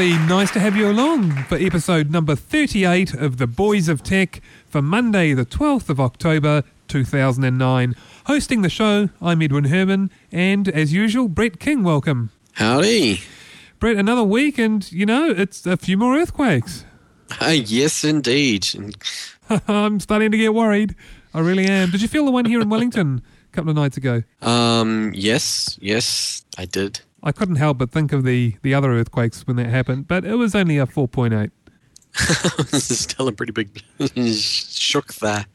Everybody. Nice to have you along for episode number 38 of The Boys of Tech for Monday, the 12th of October, 2009. Hosting the show, I'm Edwin Herman, and as usual, Brett King. Welcome. Howdy. Brett, another week, and you know, it's a few more earthquakes. Uh, yes, indeed. I'm starting to get worried. I really am. Did you feel the one here in Wellington a couple of nights ago? Um, yes, yes, I did. I couldn't help but think of the, the other earthquakes when that happened, but it was only a 4.8. this is still a pretty big shook the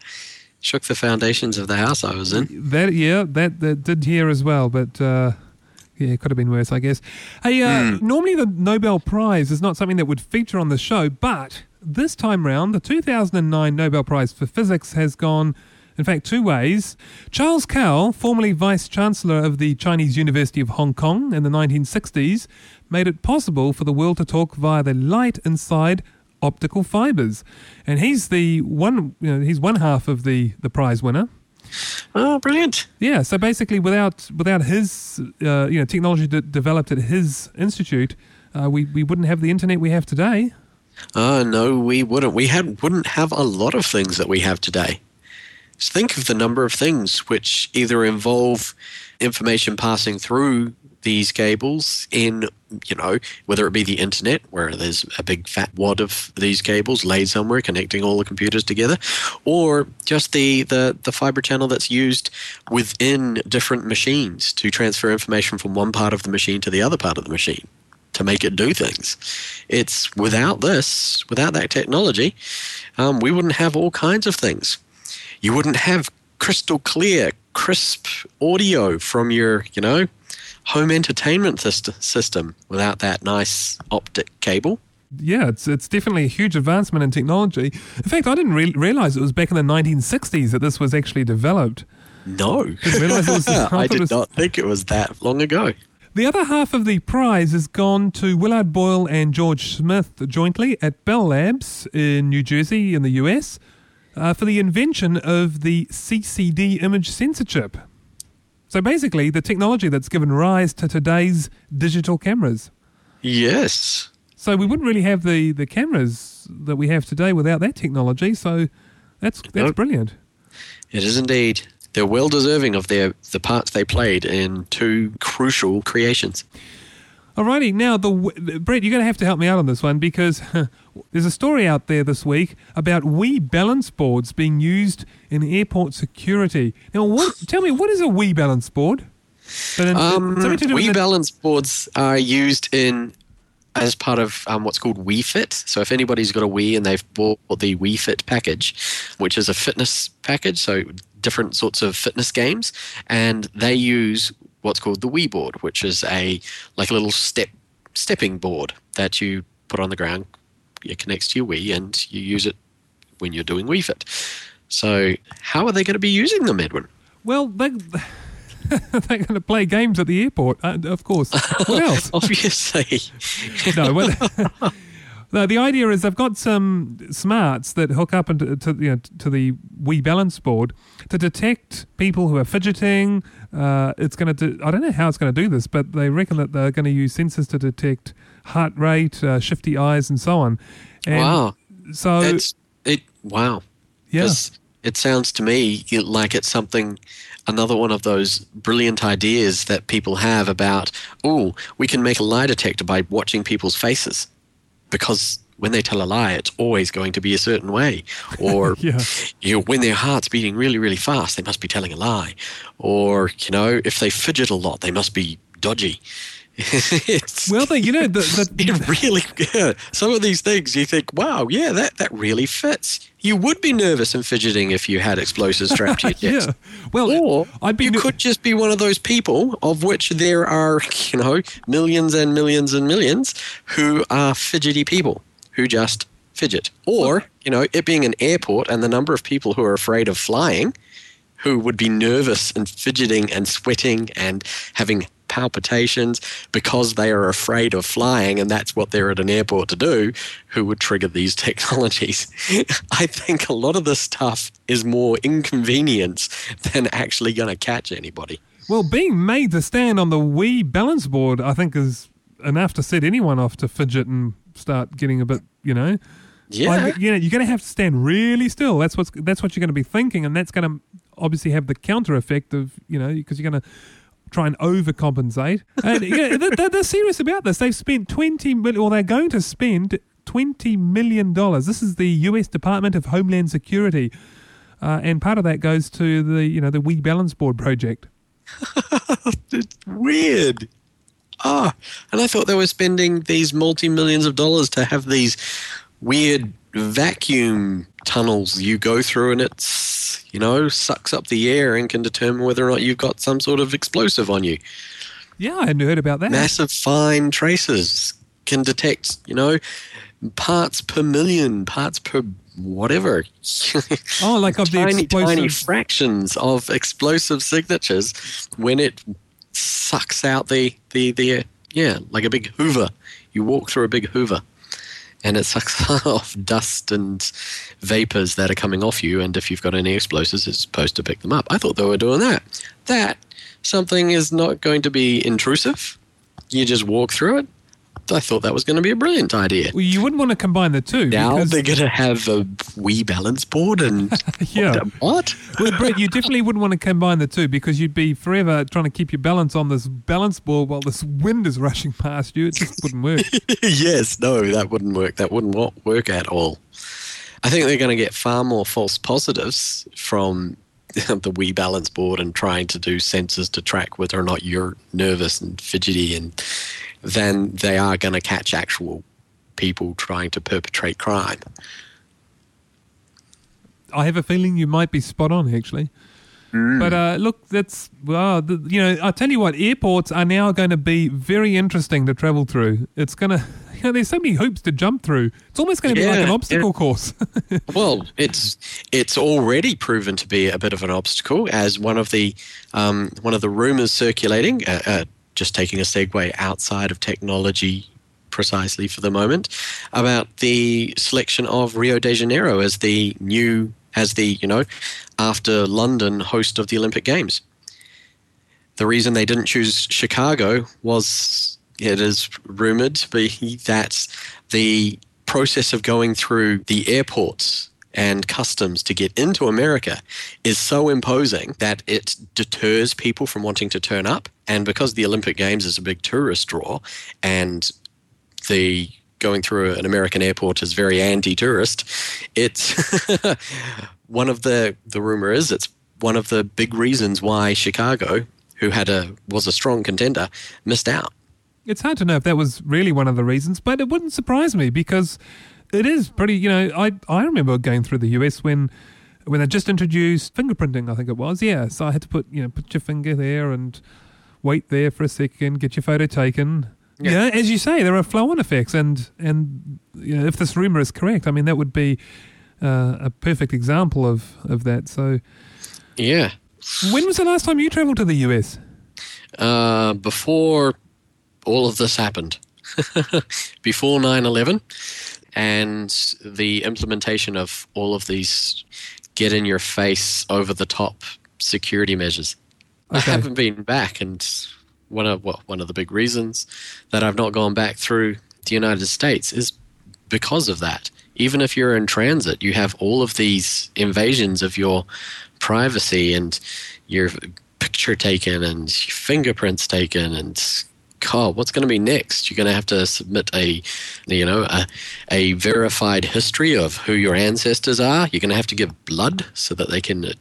shook the foundations of the house I was in. That yeah, that, that did here as well, but uh, yeah, it could have been worse, I guess. Hey, uh, normally the Nobel Prize is not something that would feature on the show, but this time round, the 2009 Nobel Prize for Physics has gone, in fact, two ways. Charles Kao, formerly Vice Chancellor of the Chinese University of Hong Kong in the 1960s, made it possible for the world to talk via the light inside optical fibers, and he's the one. You know, he's one half of the the prize winner. Oh, brilliant. Yeah, so basically, without without his uh, you know technology that developed at his institute, uh, we we wouldn't have the internet we have today. Oh no, we wouldn't. We had wouldn't have a lot of things that we have today. Think of the number of things which either involve information passing through these cables in, you know, whether it be the internet, where there's a big fat wad of these cables laid somewhere connecting all the computers together, or just the, the, the fiber channel that's used within different machines to transfer information from one part of the machine to the other part of the machine to make it do things. It's without this, without that technology, um, we wouldn't have all kinds of things. You wouldn't have crystal clear, crisp audio from your, you know, home entertainment system without that nice optic cable. Yeah, it's it's definitely a huge advancement in technology. In fact, I didn't re- realize it was back in the 1960s that this was actually developed. No, Didn't it was. I I did was- not think it was that long ago. The other half of the prize has gone to Willard Boyle and George Smith jointly at Bell Labs in New Jersey in the US uh, for the invention of the CCD image sensor chip. So basically, the technology that's given rise to today's digital cameras. Yes. So we wouldn't really have the, the cameras that we have today without that technology. So that's that's Nope. brilliant. It is indeed. They're well deserving of their the parts they played in two crucial creations. Alrighty, now the Brett, you're going to have to help me out on this one because there's a story out there this week about Wii balance boards being used in airport security. Now, what? tell me, what is a Wii balance board? But in- Um, something to do with Wii the- balance boards are used in as part of um, what's called Wii Fit. So if anybody's got a Wii and they've bought the Wii Fit package, which is a fitness package, so different sorts of fitness games, and they use what's called the Wii board, which is a like a little step stepping board that you put on the ground. It connects to your Wii and you use it when you're doing Wii Fit. So how are they going to be using them, Edwin? Well, they, they're going to play games at the airport, uh, of course. What else? Obviously. no, well, no. The idea is they've got some smarts that hook up into to, you know, to the Wii balance board to detect people who are fidgeting. Uh, it's going to. Do, I don't know how it's going to do this, but they reckon that they're going to use sensors to detect heart rate, uh, shifty eyes, and so on. And wow. So It's it. Wow. yeah, 'Cause It sounds to me like it's something, another one of those brilliant ideas that people have about, oh, we can make a lie detector by watching people's faces. Because when they tell a lie, it's always going to be a certain way. Or, Yeah. you know, when their heart's beating really, really fast, they must be telling a lie. Or, you know, if they fidget a lot, they must be dodgy. Well, the, you know, the, the, it really yeah, some of these things you think, wow, yeah, that that really fits. You would be nervous and fidgeting if you had explosives strapped to your chest. yeah. Well, Or I'd be you ner- could just be one of those people, of which there are, you know, millions and millions and millions, who are fidgety people who just fidget. Or, you know, it being an airport and the number of people who are afraid of flying, who would be nervous and fidgeting and sweating and having palpitations because they are afraid of flying and that's what they're at an airport to do, who would trigger these technologies. I think a lot of this stuff is more inconvenience than actually going to catch anybody. Well, being made to stand on the Wii balance board, I think, is enough to set anyone off to fidget and start getting a bit, you know. Yeah. Like, you know, you're going to have to stand really still. That's what's that's what you're going to be thinking, and that's going to obviously have the counter effect of you know because you're going to try and overcompensate. And know, they're, they're- serious about this. They've spent twenty million, or they're going to spend twenty million dollars. This is the U.S. Department of Homeland Security, uh, and part of that goes to the you know the Wii balance board project. It's weird. Ah, and I thought they were spending these multi millions of dollars to have these weird vacuum tunnels you go through and it's, you know, sucks up the air and can determine whether or not you've got some sort of explosive on you. Yeah, I hadn't heard about that. Massive fine traces can detect, you know, parts per million, parts per whatever. Oh, like of the tiny, tiny fractions of explosive signatures when it sucks out the, the, the yeah, like a big hoover. You walk through a big hoover and it sucks off dust and vapors that are coming off you. And if you've got any explosives, it's supposed to pick them up. I thought they were doing that. That something is not going to be intrusive. You just walk through it. I thought that was going to be a brilliant idea. Well, you wouldn't want to combine the two. Now because, they're going to have a Wii balance board and yeah. what? well, Brett, you definitely wouldn't want to combine the two because you'd be forever trying to keep your balance on this balance board while this wind is rushing past you. It just wouldn't work. yes, no, that wouldn't work. That wouldn't work at all. I think they're going to get far more false positives from the Wii balance board and trying to do sensors to track whether or not you're nervous and fidgety, and than they are going to catch actual people trying to perpetrate crime. I have a feeling you might be spot on, actually. But uh, look, that's well, the, you know, I tell you what, airports are now going to be very interesting to travel through. It's going to, you know, there's so many hoops to jump through. It's almost going to be like an obstacle yeah. course. Well, it's it's already proven to be a bit of an obstacle, as one of the um, one of the rumors circulating. Uh, uh, just taking a segue outside of technology, precisely for the moment, about the selection of Rio de Janeiro as the new as the you know after London host of the Olympic Games. The reason they didn't choose Chicago was it is rumored to be that the process of going through the airports and customs to get into America is so imposing that it deters people from wanting to turn up. And because the Olympic Games is a big tourist draw and the going through an American airport is very anti-tourist, it's one of the the rumor is it's one of the big reasons why Chicago, who had a was a strong contender, missed out. It's hard to know if that was really one of the reasons, but it wouldn't surprise me because it is pretty. You know, I I remember going through the US when when they just introduced fingerprinting. I think it was. Yeah, so I had to put you know put your finger there and wait there for a second, get your photo taken. Yeah, as you say, there are flow-on effects, and and you know, if this rumor is correct, I mean that would be uh, a perfect example of of that. So, Yeah. when was the last time you travelled to the US? Uh, before all of this happened, before 9 11, and the implementation of all of these get in your face, over the top security measures. I haven't been back, and one of well, one of the big reasons that I've not gone back through the United States is because of that. Even if you're in transit, you have all of these invasions of your privacy and your picture taken and fingerprints taken and God, what's going to be next? You're going to have to submit a, you know, a, a verified history of who your ancestors are. You're going to have to give blood so that they can uh,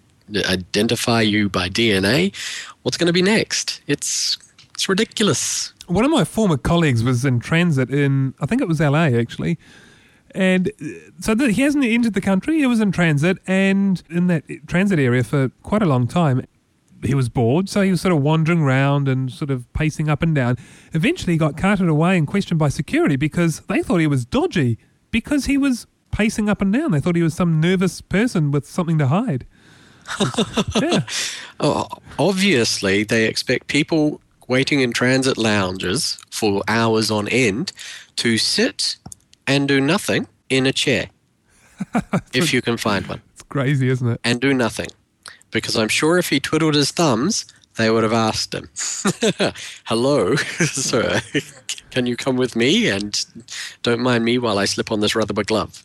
identify you by DNA. What's going to be next? It's It's ridiculous. One of my former colleagues was in transit in, I think it was LA actually. And so he hasn't entered the country. He was in transit and in that transit area for quite a long time. He was bored, so he was sort of wandering around and sort of pacing up and down. Eventually, he got carted away and questioned by security because they thought he was dodgy because he was pacing up and down. They thought he was some nervous person with something to hide. yeah. Oh, obviously, they expect people waiting in transit lounges for hours on end to sit and do nothing in a chair, if you can find one, It's crazy, isn't it? and do nothing. Because I'm sure if he twiddled his thumbs, they would have asked him, Hello, sir, can you come with me? And don't mind me while I slip on this rubber glove.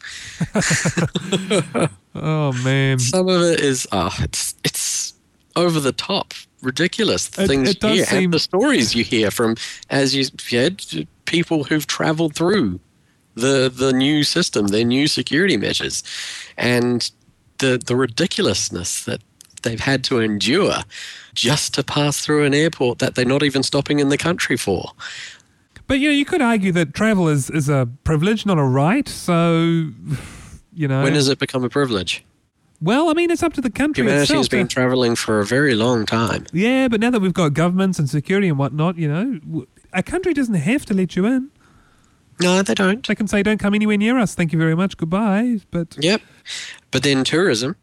Oh, man. Some of it is, uh, it's, it's over the top, ridiculous the It- things it hear seem- and the stories you hear from, as you said, people who've traveled through the the new system, their new security measures, and the the ridiculousness that they've had to endure just to pass through an airport that they're not even stopping in the country for. But you know, you could argue that travel is, is a privilege, not a right. So, you know, When does it become a privilege? well, I mean, it's up to the country Humanity has been to- traveling for a very long time. yeah, but now that we've got governments and security and whatnot, you know, a country doesn't have to let you in. No, they don't. They can say, "Don't come anywhere near us. Thank you very much. Goodbye." But Yep. But then tourism,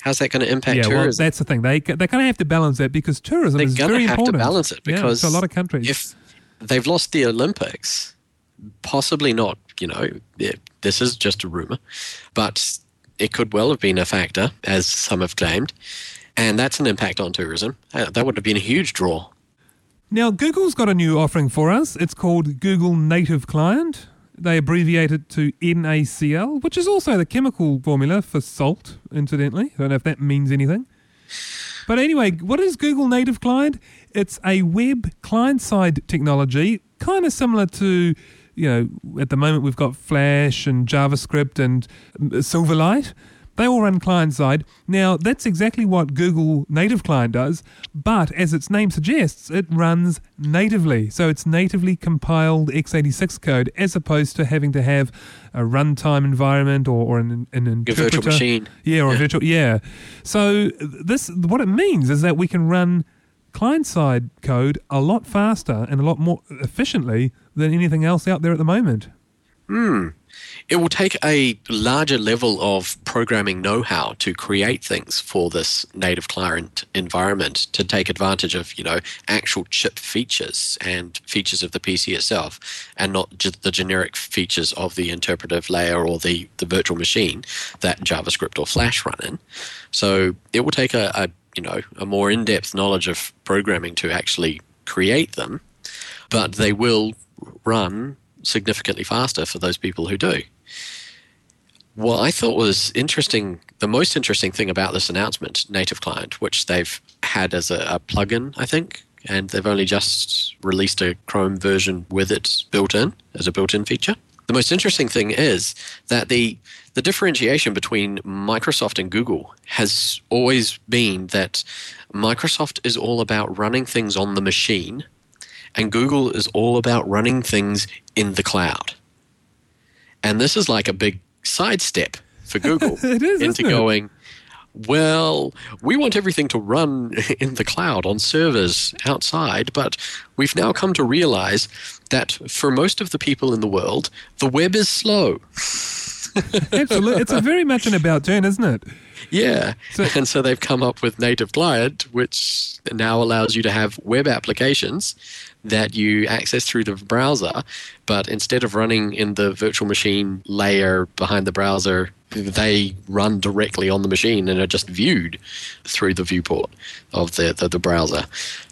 how's that going to impact yeah, well, tourism? that's the thing. They they kind of have to balance that because tourism They're is going to have to balance it because to a lot of countries. if they've lost the Olympics, possibly not, you know, it- this is just a rumor, but it could well have been a factor, as some have claimed, and that's an impact on tourism. Uh, That would have been a huge draw. Now, Google's got a new offering for us. It's called Google Native Client. They abbreviate it to NaCl, which is also the chemical formula for salt, incidentally. I don't know if that means anything. But anyway, what is Google Native Client? It's a web client side technology, kind of similar to, you know, at the moment we've got Flash and JavaScript and um, Silverlight. They all run client side. Now, that's exactly what Google Native Client does, but as its name suggests, it runs natively. So it's natively compiled x86 code as opposed to having to have a runtime environment or, or an, an A interpreter. virtual machine. Yeah, or a Yeah. virtual. Yeah. So this, what it means is that we can run client-side code a lot faster and a lot more efficiently than anything else out there at the moment. Hmm. It will take a larger level of programming know how to create things for this native client environment to take advantage of, you know, actual chip features and features of the PC itself and not just the generic features of the interpretive layer or the, the virtual machine that JavaScript or Flash run in. So it will take a, a you know, a more in depth knowledge of programming to actually create them, but they will run significantly faster for those people who do. What I thought was interesting, the most interesting thing about this announcement, Native Client, which they've had as a, a plugin, I think, and they've only just released a Chrome version with it built in as a built in feature. The most interesting thing is that the the differentiation between Microsoft and Google has always been that Microsoft is all about running things on the machine and Google is all about running things in the cloud. And this is like a big sidestep for Google It is, into going, well, we want everything to run in the cloud on servers outside, but we've now come to realize that for most of the people in the world, the web is slow. Absolutely, it's a very much an about turn, isn't it? Yeah. So- and so they've come up with Native Client, which now allows you to have web applications that you access through the browser, but instead of running in the virtual machine layer behind the browser, they run directly on the machine and are just viewed through the viewport of the, the, the browser.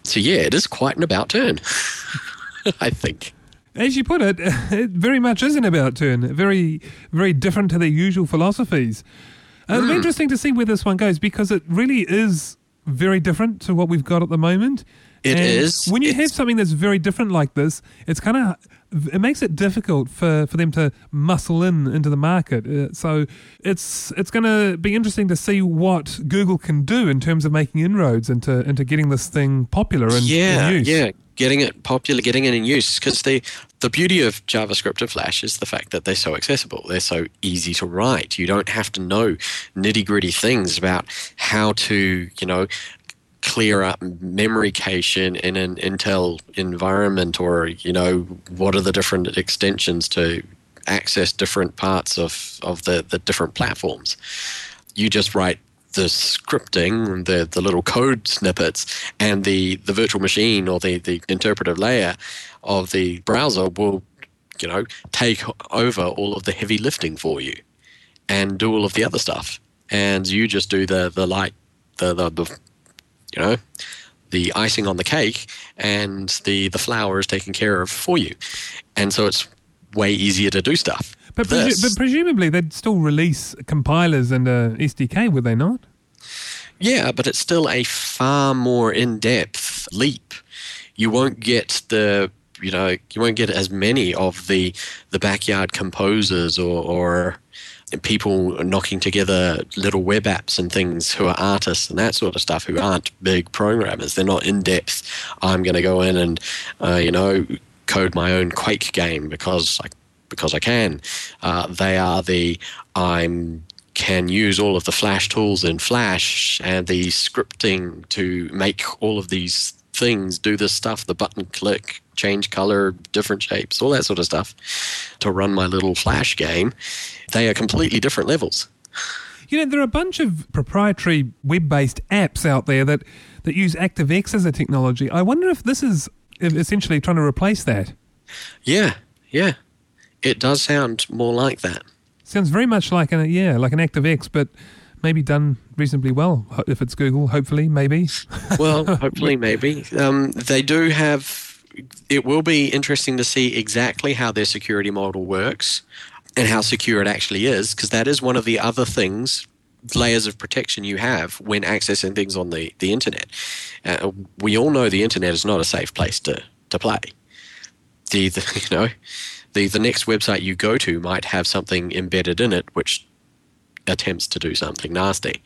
So, yeah, it is quite an about turn, I think. As you put it, it very much is an about turn. Very, very different to their usual philosophies. Uh, It'll be interesting to see where this one goes because it really is very different to what we've got at the moment. It is. is. When you have something that's very different like this, it's kind of it makes it difficult for, for them to muscle in into the market. Uh, so it's it's going to be interesting to see what Google can do in terms of making inroads into into getting this thing popular and yeah, in use. yeah. getting it popular, getting it in use. Because the the beauty of JavaScript and Flash is the fact that they're so accessible. They're so easy to write. You don't have to know nitty gritty things about how to, you know, clear up memory cache in, in an Intel environment, or you know, what are the different extensions to access different parts of of the the different platforms. You just write the scripting, the, the little code snippets, and the, the virtual machine or the, the interpretive layer of the browser will, you know, take over all of the heavy lifting for you and do all of the other stuff. And you just do the, the light, the, the, the you know, the icing on the cake, and the, the flour is taken care of for you. And so it's way easier to do stuff. But, presu- but presumably they'd still release compilers and uh, a SDK, would they not? Yeah, but it's still a far more in-depth leap. You won't get the you know you won't get as many of the the backyard composers or, or people knocking together little web apps and things who are artists and that sort of stuff who aren't big programmers. They're not in depth. I'm going to go in and uh, you know code my own Quake game because I because I can. Uh, they are the I'm can use all of the Flash tools in Flash and the scripting to make all of these things do this stuff the button click, change color, different shapes, all that sort of stuff to run my little Flash game. They are completely different levels. You know, there are a bunch of proprietary web based apps out there that, that use ActiveX as a technology. I wonder if this is essentially trying to replace that. Yeah, yeah. It does sound more like that. Sounds very much like an yeah, like an ActiveX, but maybe done reasonably well. If it's Google, hopefully, maybe. well, hopefully, maybe. Um, they do have. It will be interesting to see exactly how their security model works and how secure it actually is, because that is one of the other things layers of protection you have when accessing things on the, the internet. Uh, we all know the internet is not a safe place to, to play. The, the you know the, the next website you go to might have something embedded in it which attempts to do something nasty.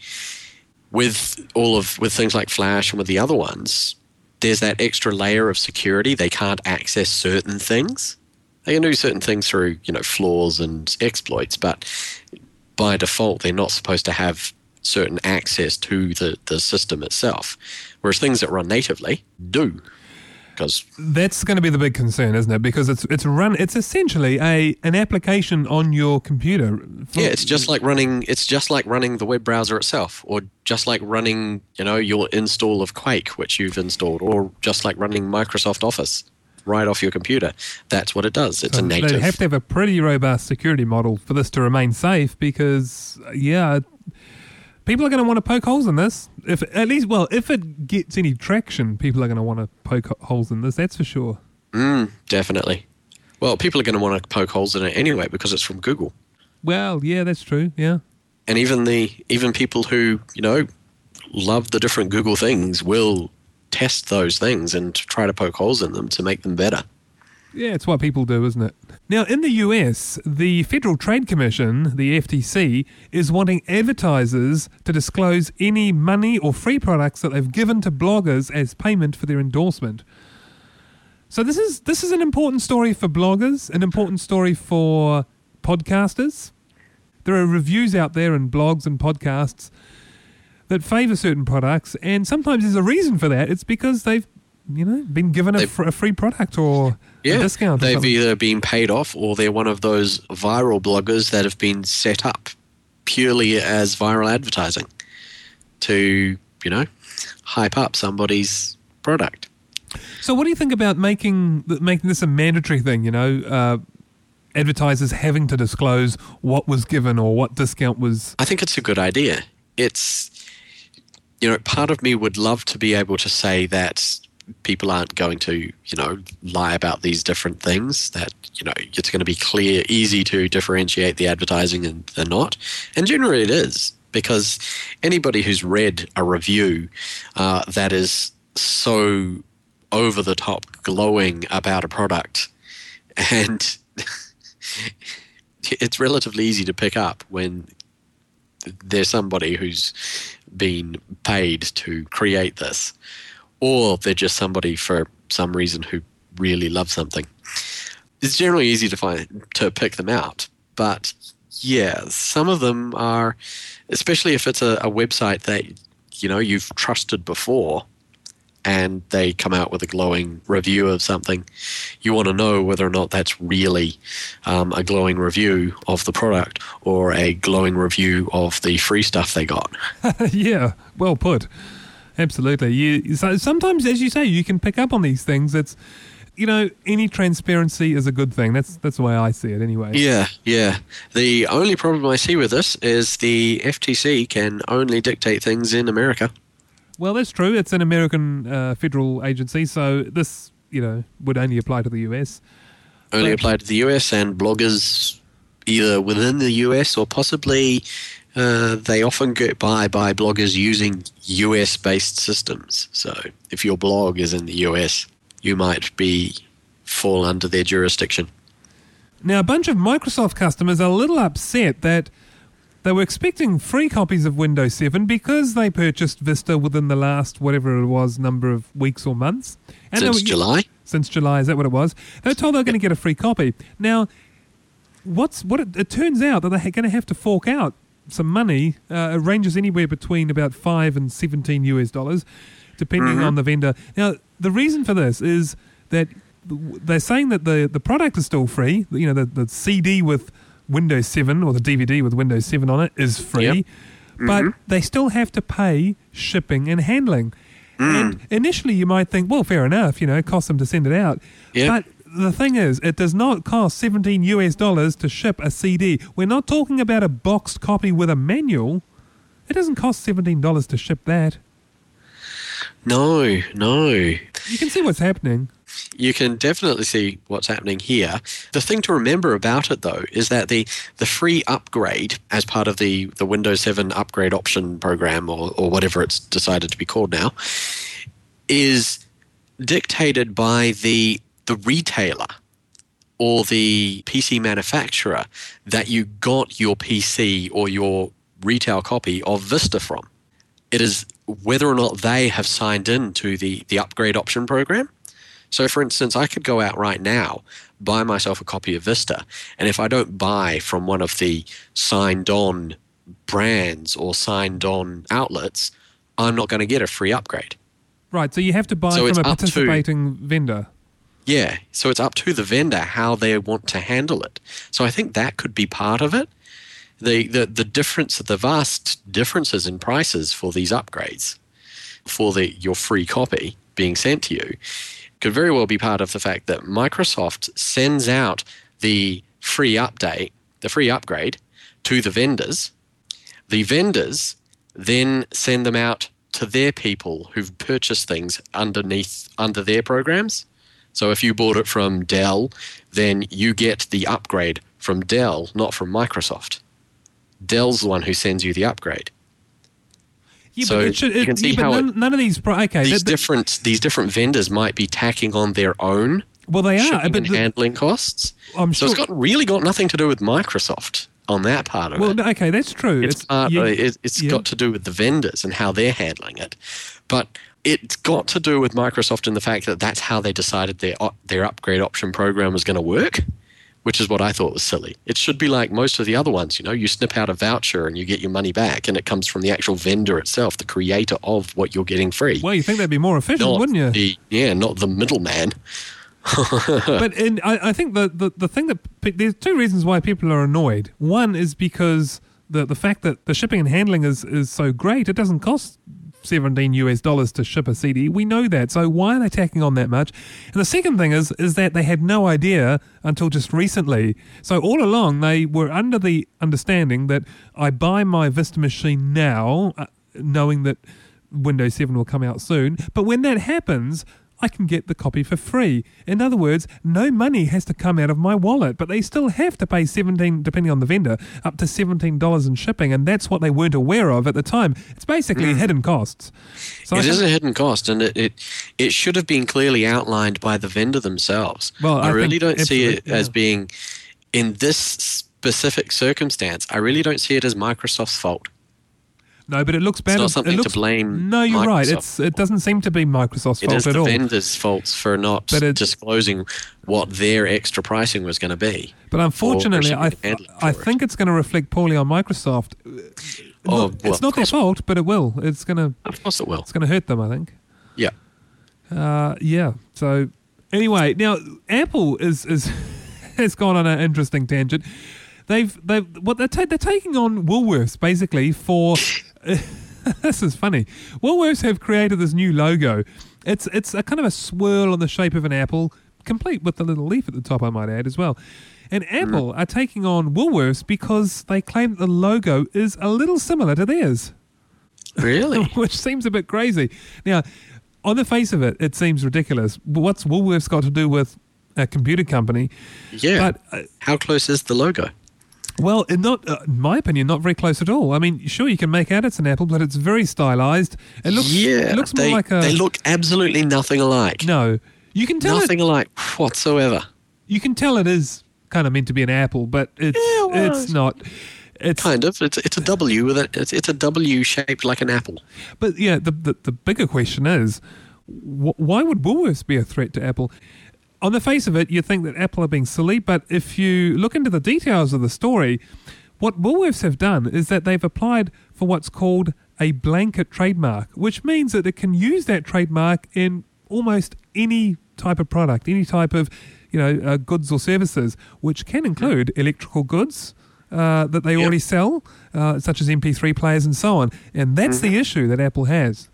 With all of with things like Flash and with the other ones, there's that extra layer of security. They can't access certain things. They can do certain things through, you know, flaws and exploits, but by default they're not supposed to have certain access to the, the system itself. Whereas things that run natively do because that's going to be the big concern, isn't it? Because it's it's run it's essentially a an application on your computer. yeah, it's just like running it's just like running the web browser itself, or just like running you know your install of Quake, which you've installed, or just like running Microsoft Office right off your computer. That's what it does. It's so a native. They have to have a pretty robust security model for this to remain safe because, yeah, people are going to want to poke holes in this. If at least, well, if it gets any traction, people are going to want to poke holes in this. That's for sure. Mm, definitely. Well, people are going to want to poke holes in it anyway because it's from Google. Well, yeah, that's true. Yeah. And even the even people who you know love the different Google things will test those things and try to poke holes in them to make them better. Yeah, it's what people do, isn't it? Now, in the US, the Federal Trade Commission, the FTC, is wanting advertisers to disclose any money or free products that they've given to bloggers as payment for their endorsement. So this is this is an important story for bloggers, an important story for podcasters. There are reviews out there in blogs and podcasts that favor certain products, and sometimes there's a reason for that. It's because they've you know, been given a, fr- a free product or yeah, a discount. They've either been paid off or they're one of those viral bloggers that have been set up purely as viral advertising to, you know, hype up somebody's product. So, what do you think about making making this a mandatory thing? You know, uh, advertisers having to disclose what was given or what discount was. I think it's a good idea. It's you know, part of me would love to be able to say that people aren't going to, you know, lie about these different things. That you know, it's going to be clear, easy to differentiate the advertising and the not. And generally, it is because anybody who's read a review uh, that is so over the top glowing about a product and it's relatively easy to pick up when there's somebody who's been paid to create this or they're just somebody for some reason who really loves something. It's generally easy to find to pick them out, but yeah, some of them are, especially if it's a, a website that you know you've trusted before and they come out with a glowing review of something, you want to know whether or not that's really um, a glowing review of the product or a glowing review of the free stuff they got. yeah, well put. Absolutely. You, so sometimes, as you say, you can pick up on these things. It's you know, any transparency is a good thing. That's that's the way I see it, anyway. Yeah, yeah. The only problem I see with this is the FTC can only dictate things in America. Well, that's true. It's an American uh, federal agency, so this, you know, would only apply to the US. Only but, apply to the US and bloggers either within the US or possibly uh, they often get by by bloggers using US based systems. So if your blog is in the US, you might be fall under their jurisdiction. Now, a bunch of Microsoft customers are a little upset that they were expecting free copies of Windows 7 because they purchased Vista within the last whatever it was number of weeks or months. And since were, July. Since July, is that what it was? They were told they were going to get a free copy. Now, what's what it, it turns out that they're going to have to fork out some money. Uh, it ranges anywhere between about five and seventeen US dollars, depending mm-hmm. on the vendor. Now, the reason for this is that they're saying that the, the product is still free. You know, the, the CD with Windows 7 or the DVD with Windows 7 on it is free, yep. mm-hmm. but they still have to pay shipping and handling. Mm. And initially, you might think, well, fair enough, you know, it costs them to send it out. Yep. But the thing is, it does not cost 17 US dollars to ship a CD. We're not talking about a boxed copy with a manual. It doesn't cost $17 to ship that. No, no. You can see what's happening. You can definitely see what's happening here. The thing to remember about it, though, is that the, the free upgrade as part of the, the Windows 7 upgrade option program, or, or whatever it's decided to be called now, is dictated by the, the retailer or the PC manufacturer that you got your PC or your retail copy of Vista from. It is whether or not they have signed in to the, the upgrade option program. So, for instance, I could go out right now, buy myself a copy of Vista, and if I don't buy from one of the signed on brands or signed on outlets, I'm not going to get a free upgrade. Right. So you have to buy so from a participating to, vendor. Yeah. So it's up to the vendor how they want to handle it. So I think that could be part of it the, the, the difference, the vast differences in prices for these upgrades for the, your free copy being sent to you could very well be part of the fact that Microsoft sends out the free update, the free upgrade to the vendors. The vendors then send them out to their people who've purchased things underneath under their programs. So if you bought it from Dell, then you get the upgrade from Dell, not from Microsoft. Dell's the one who sends you the upgrade. Yeah, so it should, it, you can see yeah, how none, it, none, of these. Okay, these different these different vendors might be tacking on their own. Well, they are, but the, handling costs. I'm so sure. it's got really got nothing to do with Microsoft on that part of well, it. Well, okay, that's true. It's, it's part. Yeah, it, it's yeah. got to do with the vendors and how they're handling it, but it's got to do with Microsoft and the fact that that's how they decided their their upgrade option program was going to work which is what I thought was silly. It should be like most of the other ones, you know, you snip out a voucher and you get your money back and it comes from the actual vendor itself, the creator of what you're getting free. Well, you think that'd be more efficient, not wouldn't you? The, yeah, not the middleman. but in, I, I, think the, the, the thing that there's two reasons why people are annoyed. One is because the the fact that the shipping and handling is, is so great, it doesn't cost 17 US dollars to ship a CD. We know that. So why are they tacking on that much? And the second thing is is that they had no idea until just recently. So all along they were under the understanding that I buy my Vista machine now uh, knowing that Windows 7 will come out soon. But when that happens, I can get the copy for free. In other words, no money has to come out of my wallet, but they still have to pay 17 depending on the vendor, up to $17 in shipping, and that's what they weren't aware of at the time. It's basically mm. hidden costs. So it is a hidden cost, and it, it it should have been clearly outlined by the vendor themselves. Well, I, I really don't see it yeah. as being in this specific circumstance. I really don't see it as Microsoft's fault. No, but it looks bad. not it something to looks, blame No, you're right. It's it doesn't seem to be Microsoft's It fault is at the all. vendor's faults for not But disclosing what their extra pricing was going to be. But unfortunately, I, I for it. think it's going to reflect poorly on Microsoft. Oh, Look, well, it's not their fault, but it will. It's going to Of course it will. it's going to hurt them. I think. Yeah. Uh, yeah. So anyway, now Apple is is has gone on an interesting tangent. They've they've what they're ta- they're taking on Woolworths basically for. this is funny. Woolworths have created this new logo. It's it's a kind of a swirl on the shape of an apple, complete with the little leaf at the top. I might add as well. And Apple are taking on Woolworths because they claim that the logo is a little similar to theirs Really? which seems a bit crazy. Now, on the face of it, it seems ridiculous. What's Woolworths got to do with a computer company? Yeah. But uh, How close is the logo? Well, in not uh, in my opinion, not very close at all. I mean, sure you can make out it's an apple, but it's very stylized. It looks yeah. it looks more like a they look absolutely nothing alike. no. You can tell nothing it. alike whatsoever. You can tell it is kind of meant to be an apple, but it's Yeah, well, it's not. It's Kind of. It's, it's a W with a, it's, it's a W shaped like an apple. But yeah, the the, the bigger question is, wh- why would Woolworths be a threat to Apple? On the face of it, you think that Apple are being silly, but if you look into the details of the story, what Woolworths have done is that they've applied for what's called a blanket trademark, which means that it can use that trademark in almost any type of product, any type of you know uh, goods or services, which can include electrical goods. Uh, that they Yep. already sell, uh, such as MP3 players and so on. And that's the issue that Apple has.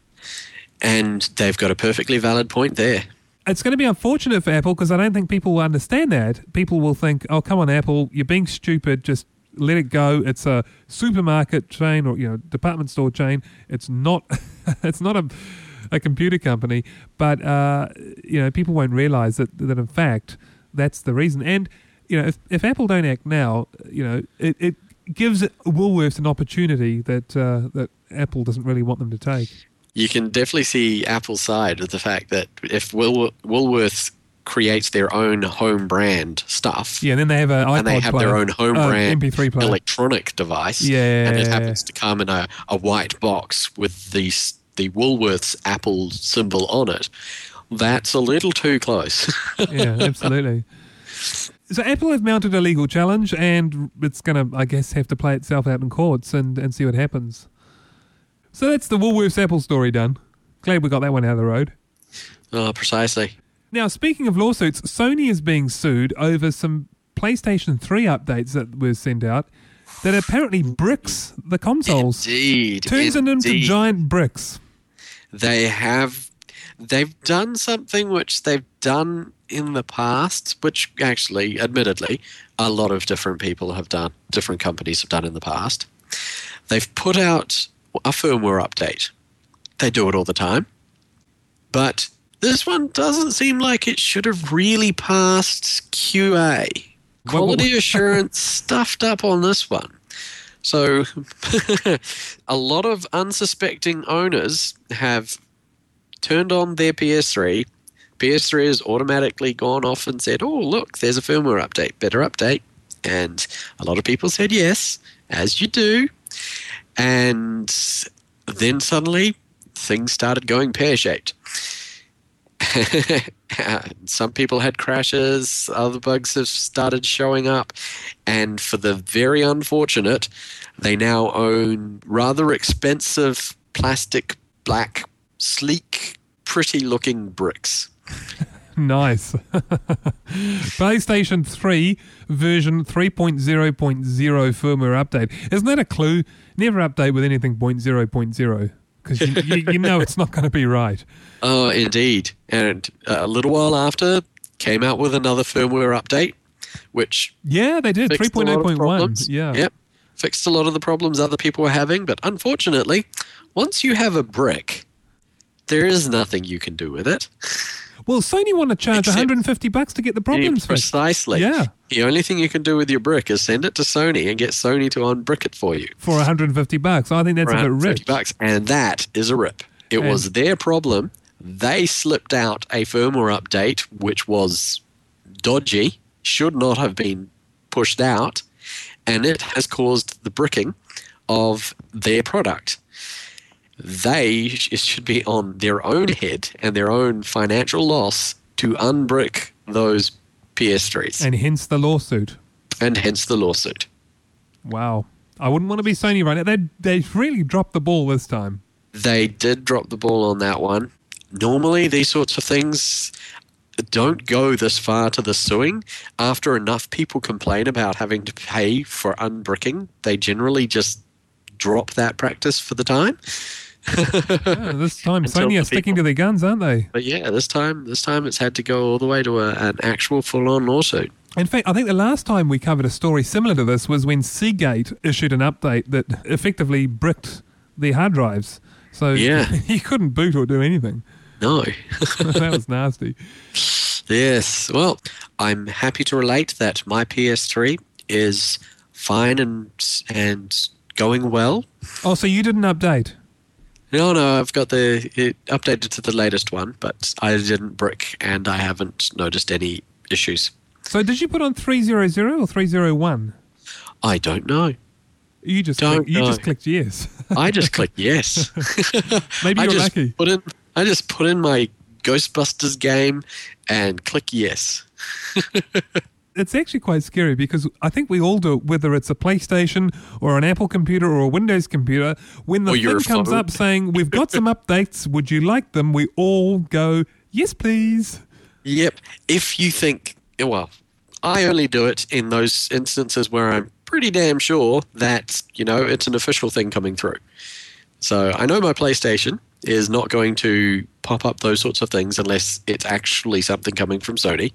And they've got a perfectly valid point there. It's going to be unfortunate for Apple because I don't think people will understand that. People will think, oh, come on, Apple, you're being stupid. Just let it go. It's a supermarket chain or, you know, department store chain. It's not, it's not a, a computer company. But, uh, you know, people won't realize that, that in fact, that's the reason. And, you know, if, if Apple don't act now, you know, it, it gives Woolworths an opportunity that, uh, that Apple doesn't really want them to take. You can definitely see Apple's side of the fact that if Wool- Woolworths creates their own home brand stuff, Yeah, and then they have an iPod and they have player, their own home uh, brand MP3 player. electronic device, Yeah. and it happens to come in a, a white box with the the Woolworths Apple symbol on it. That's a little too close. yeah, absolutely. So Apple have mounted a legal challenge, and it's going to, I guess, have to play itself out in courts and, and see what happens. So that's the Woolworths Apple story done. Glad we got that one out of the road. oh, precisely. Now, speaking of lawsuits, Sony is being sued over some PlayStation 3 updates that were sent out that apparently bricks the consoles. Indeed, Turns them into giant bricks. they have they've done something which they've done in the past which actually admittedly a lot of different people have done different companies have done in the past they've put out a firmware update they do it all the time but this one doesn't seem like it should have really passed qa quality assurance stuffed up on this one so a lot of unsuspecting owners have turned on their PS3. PS3 has automatically gone off and said, "Oh, look, there's a firmware update. Better update." And a lot of people said yes, as you do. And then suddenly things started going pear-shaped. Some people had crashes, other bugs have started showing up, and for the very unfortunate, they now own rather expensive plastic, black, sleek, pretty looking bricks. Nice. PlayStation 3 version 3.0.0 firmware update. Isn't that a clue? Never update with anything 0.0.0 because you, you, you know it's not going to be right. Oh, indeed. And a little while after, came out with another firmware update, which Yeah, they did. fixed a 3.0.1. problems. Yeah. Yep. Fixed a lot of the problems other people were having. But unfortunately, once you have a brick, there is nothing you can do with it. Well, Sony want to charge Except- 150 bucks to get the problems fixed. Precisely. Yeah. The only thing you can do with your brick is send it to Sony and get Sony to unbrick it for you. For 150 bucks. I think that's a bit rich. 50 bucks. And that is a rip. It And- was their problem. They slipped out a firmware update which was dodgy, should not have been pushed out, and it has caused the bricking of their product. They sh- it should be on their own head and their own financial loss to unbrick those PS3s, And hence the lawsuit. and hence the lawsuit. Wow. I wouldn't want to be Sony right now. They they really dropped the ball this time. They did drop the ball on that one. Normally, these sorts of things don't go this far to the suing. After enough people complain about having to pay for unbricking, they generally just drop that practice for the time. Yeah, this time Sony are sticking to their guns, aren't they? But yeah, this time, this time it's had to go all the way to a, an actual full-on lawsuit. In fact, I think the last time we covered a story similar to this was when Seagate issued an update that effectively bricked the hard drives. So Yeah. you couldn't boot or do anything. No. that was nasty. yes. Well, I'm happy to relate that my PS3 is fine and and going well. Oh, so you didn't update? No, no, I've got the it updated to the latest one, but I didn't brick and I haven't noticed any issues. So did you put on 300 or 301? I don't know. You just Don't clicked, you just clicked yes. I just clicked yes. Maybe you're just lucky. put in I just put in my Ghostbusters game and click yes. It's actually quite scary because I think we all do it, whether it's a PlayStation or an Apple computer or a Windows computer. When the Or thing comes phone. up saying, We've got some updates, would you like them? We all go, Yes, please. Yep. If you think, well, I only do it in those instances where I'm pretty damn sure that, you know, it's an official thing coming through. So I know my PlayStation is not going to pop up those sorts of things unless it's actually something coming from Sony.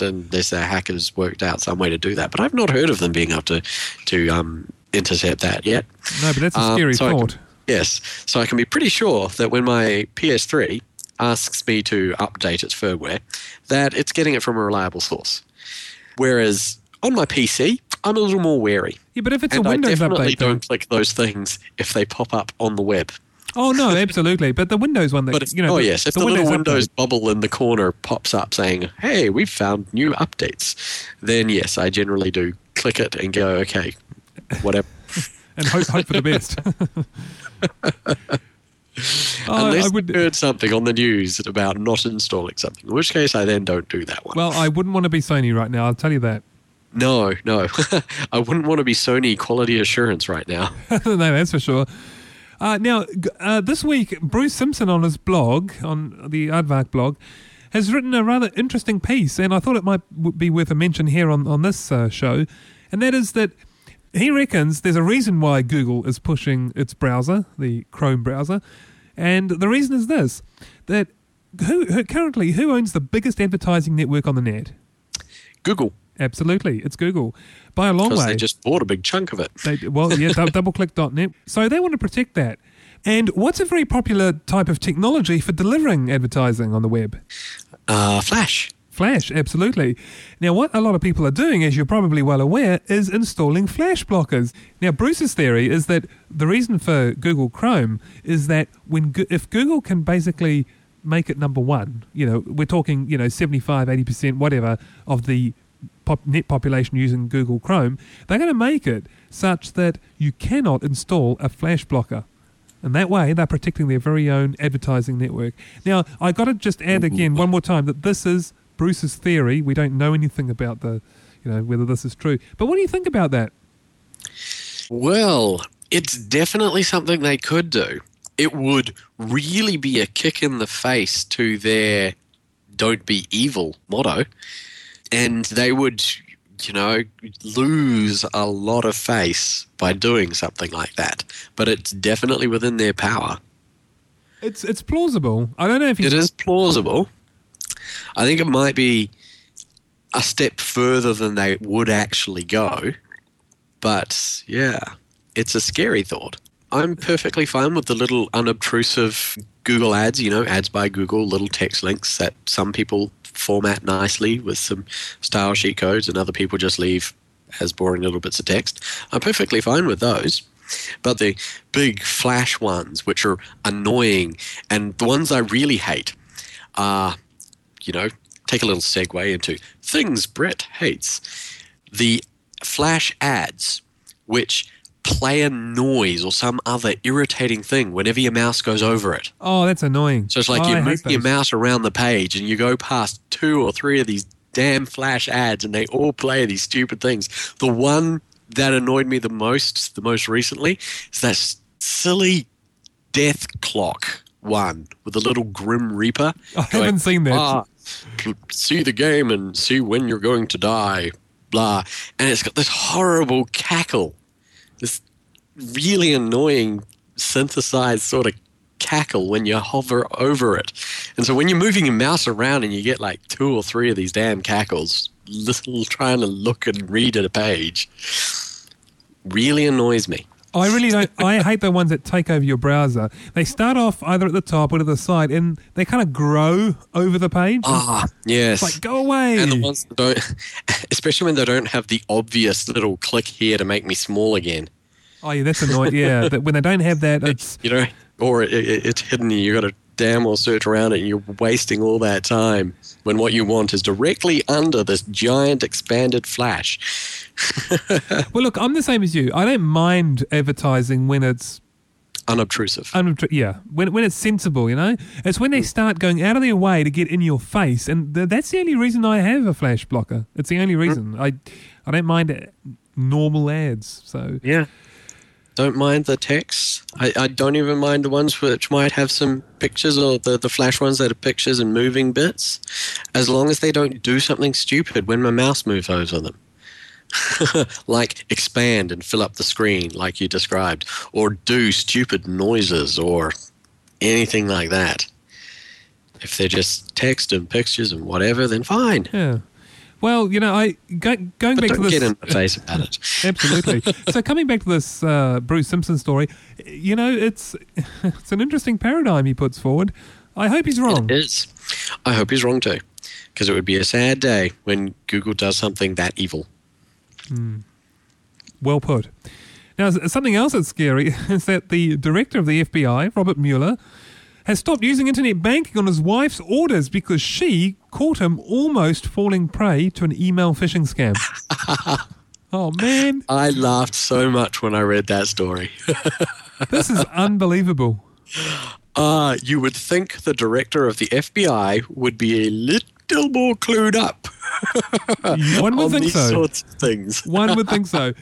Unless their hackers worked out some way to do that. But I've not heard of them being able to, to um, intercept that yet. No, but that's a Um, scary so I can- thought. Yes. So I can be pretty sure that when my PS3 asks me to update its firmware, that it's getting it from a reliable source. Whereas on my PC, I'm a little more wary. Yeah, but if it's and a I Windows definitely update, though- don't click those things if they pop up on the web. Oh no, absolutely. But the Windows one, that But you know, oh the- yes, if the, little Windows Windows update- bubble in the corner pops up saying, "Hey, we've found new updates," then yes, I generally do click it and go, "Okay, whatever." and hope, hope for the best. Unless I I would. heard something on the news about not installing something, in which case I then don't do that one. Well, I wouldn't want to be Sony right now. I'll tell you that. No, no. I wouldn't want to be Sony quality assurance right now. no, that's for sure. Uh, now, uh, this week, Bruce Simpson on his blog, on the Aardvark blog, has written a rather interesting piece, and I thought it might be worth a mention here on, on this uh, show, and that is that he reckons there's a reason why Google is pushing its browser, the Chrome browser, and the reason is this that who, who currently who owns the biggest advertising network on the net? Google, Absolutely, it's Google by a long because way. they just bought a big chunk of it. They, well, yeah, dou- doubleclick.net. So they want to protect that. And what's a very popular type of technology for delivering advertising on the web? Uh, Flash. Flash, absolutely. Now, what a lot of people are doing, as you're probably well aware, is installing Flash blockers. Now, Bruce's theory is that the reason for Google Chrome is that when if Google can basically make it number one, you know, we're talking, you know, 75, 80%, whatever, of the pop- net population using Google Chrome, they're going to make it such that you cannot install a Flash blocker. And that way, they're protecting their very own advertising network. Now, I got to just add again one more time that this is Bruce's theory. We don't know anything about the, you know, whether this is true. But what do you think about that? Well, it's definitely something they could do. It would really be a kick in the face to their don't be evil motto. And they would, you know, lose a lot of face by doing something like that. But it's definitely within their power. It's it's plausible. I don't know if you It is plausible. I think it might be a step further than they would actually go. But yeah, it's a scary thought. I'm perfectly fine with the little unobtrusive Google ads, you know, ads by Google, little text links that some people format nicely with some style sheet codes and other people just leave as boring little bits of text. I'm perfectly fine with those. But the big flash ones, which are annoying, and the ones I really hate, are, you know, take a little segue into things Brett hates. The flash ads, which play a noise or some other irritating thing whenever your mouse goes over it. Oh, that's annoying. So it's like Oh, you're hate moving your mouse around the page and you go past two or three of these damn flash ads and they all play these stupid things. The one that annoyed me the most, the most recently, is that silly death clock one with the little Grim Reaper. I haven't seen that. "Ah, see the game and see when you're going to die, blah. And it's got this horrible cackle, really annoying synthesized sort of cackle when you hover over it. And so when you're moving your mouse around and you get like two or three of these damn cackles, little trying to look and read at a page, really annoys me. I really don't. I hate the ones that take over your browser. They start off either at the top or to the side, and they kind of grow over the page. Ah, yes. It's like go away. and the ones that don't, especially when they don't have the obvious little click here to make me small again, oh yeah, that's annoying. Yeah, that when they don't have that, it's you know, or it, it, it's hidden. You got to damn well search around it, and you're wasting all that time when what you want is directly under this giant expanded flash. well. Look, I'm the same as you. I don't mind advertising when it's Unobtrusive. unobtru- yeah, when when it's sensible. You know, it's when they mm. start going out of their way to get in your face, and th- that's the only reason I have a flash blocker. It's the only mm. reason. I I don't mind normal ads. So Yeah. Don't mind the text. I, I don't even mind the ones which might have some pictures or the, the flash ones that are pictures and moving bits, as long as they don't do something stupid when my mouse moves over them. like expand and fill up the screen, like you described, or do stupid noises or anything like that. If they're just text and pictures and whatever, then fine. yeah. Well, you know, I go, going But back to this. get in my face about it. Absolutely. so coming back to this uh, Bruce Simpson story, you know, it's it's an interesting paradigm he puts forward. I hope he's wrong. It is. I hope he's wrong too, because it would be a sad day when Google does something that evil. Well put. Now, something else that's scary is that the director of the FBI, Robert Mueller, has stopped using internet banking on his wife's orders because she caught him almost falling prey to an email phishing scam. oh man, I laughed so much when I read that story. this is unbelievable. Uh, you would think the director of the FBI would be a little more clued up One would on think these so. sorts of things. One would think so.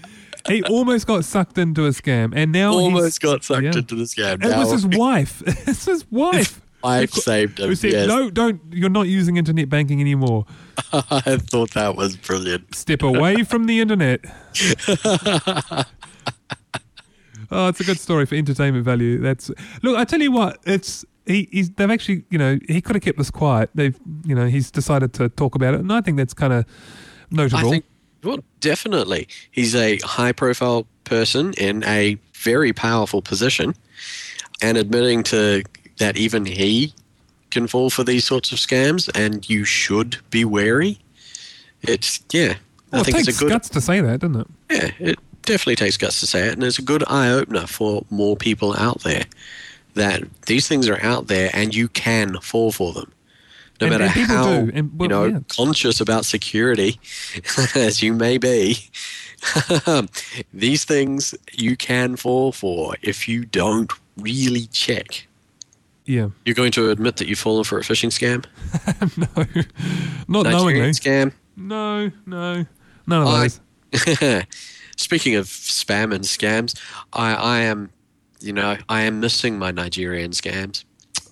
He almost got sucked into a scam, and now Almost got sucked yeah. into the scam. It was his wife. it's his wife. I've saved him. Said, yes. "No, don't. You're not using internet banking anymore. I thought that was brilliant. Step away from the internet." oh, it's a good story for entertainment value. That's look. I tell you what. It's he. He's, they've actually, you know, he could have kept this quiet. They've, you know, he's decided to talk about it, and I think that's kind of notable. I think, well, definitely. He's a high profile person in a very powerful position, and admitting to that even he can fall for these sorts of scams, and you should be wary. It's, yeah. well, I it think takes it's a good. guts to say that, doesn't it? Yeah, it definitely takes guts to say it, and it's a good eye opener for more people out there that these things are out there and you can fall for them. No And- matter and people how do, and, well, you know yeah. conscious about security as you may be, these things you can fall for if you don't really check. Yeah. You're going to admit that you've fallen for a phishing scam, no, not Nigerian knowingly. scam. No, no, none of I- those. Speaking of spam and scams, I, I am, you know, I am missing my Nigerian scams.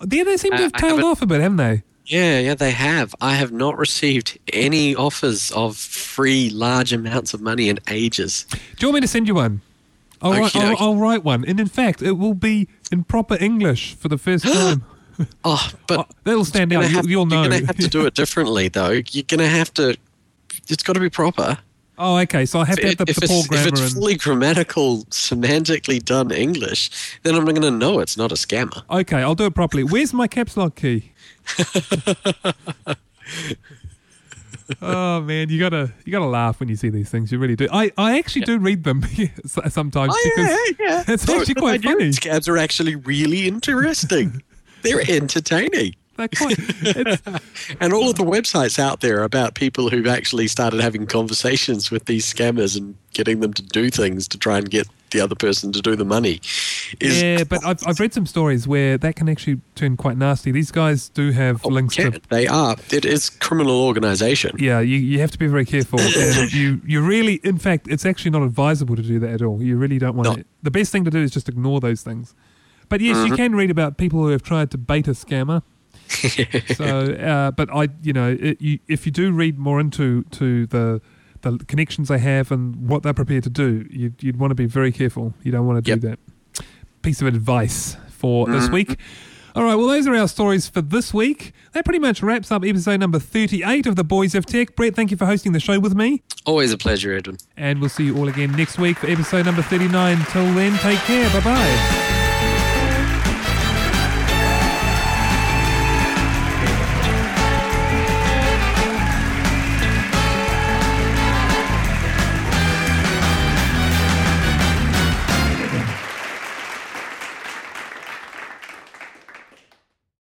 Yeah, they seem to uh, have I tailed off a bit, haven't they? Yeah, yeah, they have. I have not received any offers of free large amounts of money in ages. Do you want me to send you one? I'll, write, I'll, doke. I'll write one, and in fact, it will be in proper English for the first time. Oh, but Oh, that'll stand out. have, you'll know. You're going to have to do it differently, though. You're going to have to. It's got to be proper. oh, okay. So I have to have the, if, the Paul it's, if grammar it's and fully grammatical, semantically done English, then I'm going to know it's not a scammer. okay, I'll do it properly. Where's my caps lock key? oh man, you gotta you gotta laugh when you see these things. You really do. I, I actually do read them sometimes oh, because yeah. it's actually quite funny. Scabs are actually really interesting. They're entertaining. They're quite, And all of the websites out there about people who've actually started having conversations with these scammers and getting them to do things to try and get the other person to do the money. Is yeah, but I've, I've read some stories where that can actually turn quite nasty. These guys do have Oh, links yeah, to. they are. It is criminal organisation. Yeah, you, you have to be very careful. you, you really, in fact, it's actually not advisable to do that at all. You really don't want No. to. The best thing to do is just ignore those things. But yes, Mm-hmm. you can read about people who have tried to bait a scammer. so, uh, but I, you know, it, you, if you do read more into to the the connections they have and what they're prepared to do, you, you'd want to be very careful. You don't want to do Yep. that. Piece of advice for this Mm-hmm. week. All right, well, those are our stories for this week. That pretty much wraps up episode number 38 of The Boys of Tech. Brett, thank you for hosting the show with me. Always a pleasure, Edwin. And we'll see you all again next week for episode number 39. Till then, take care. Bye bye.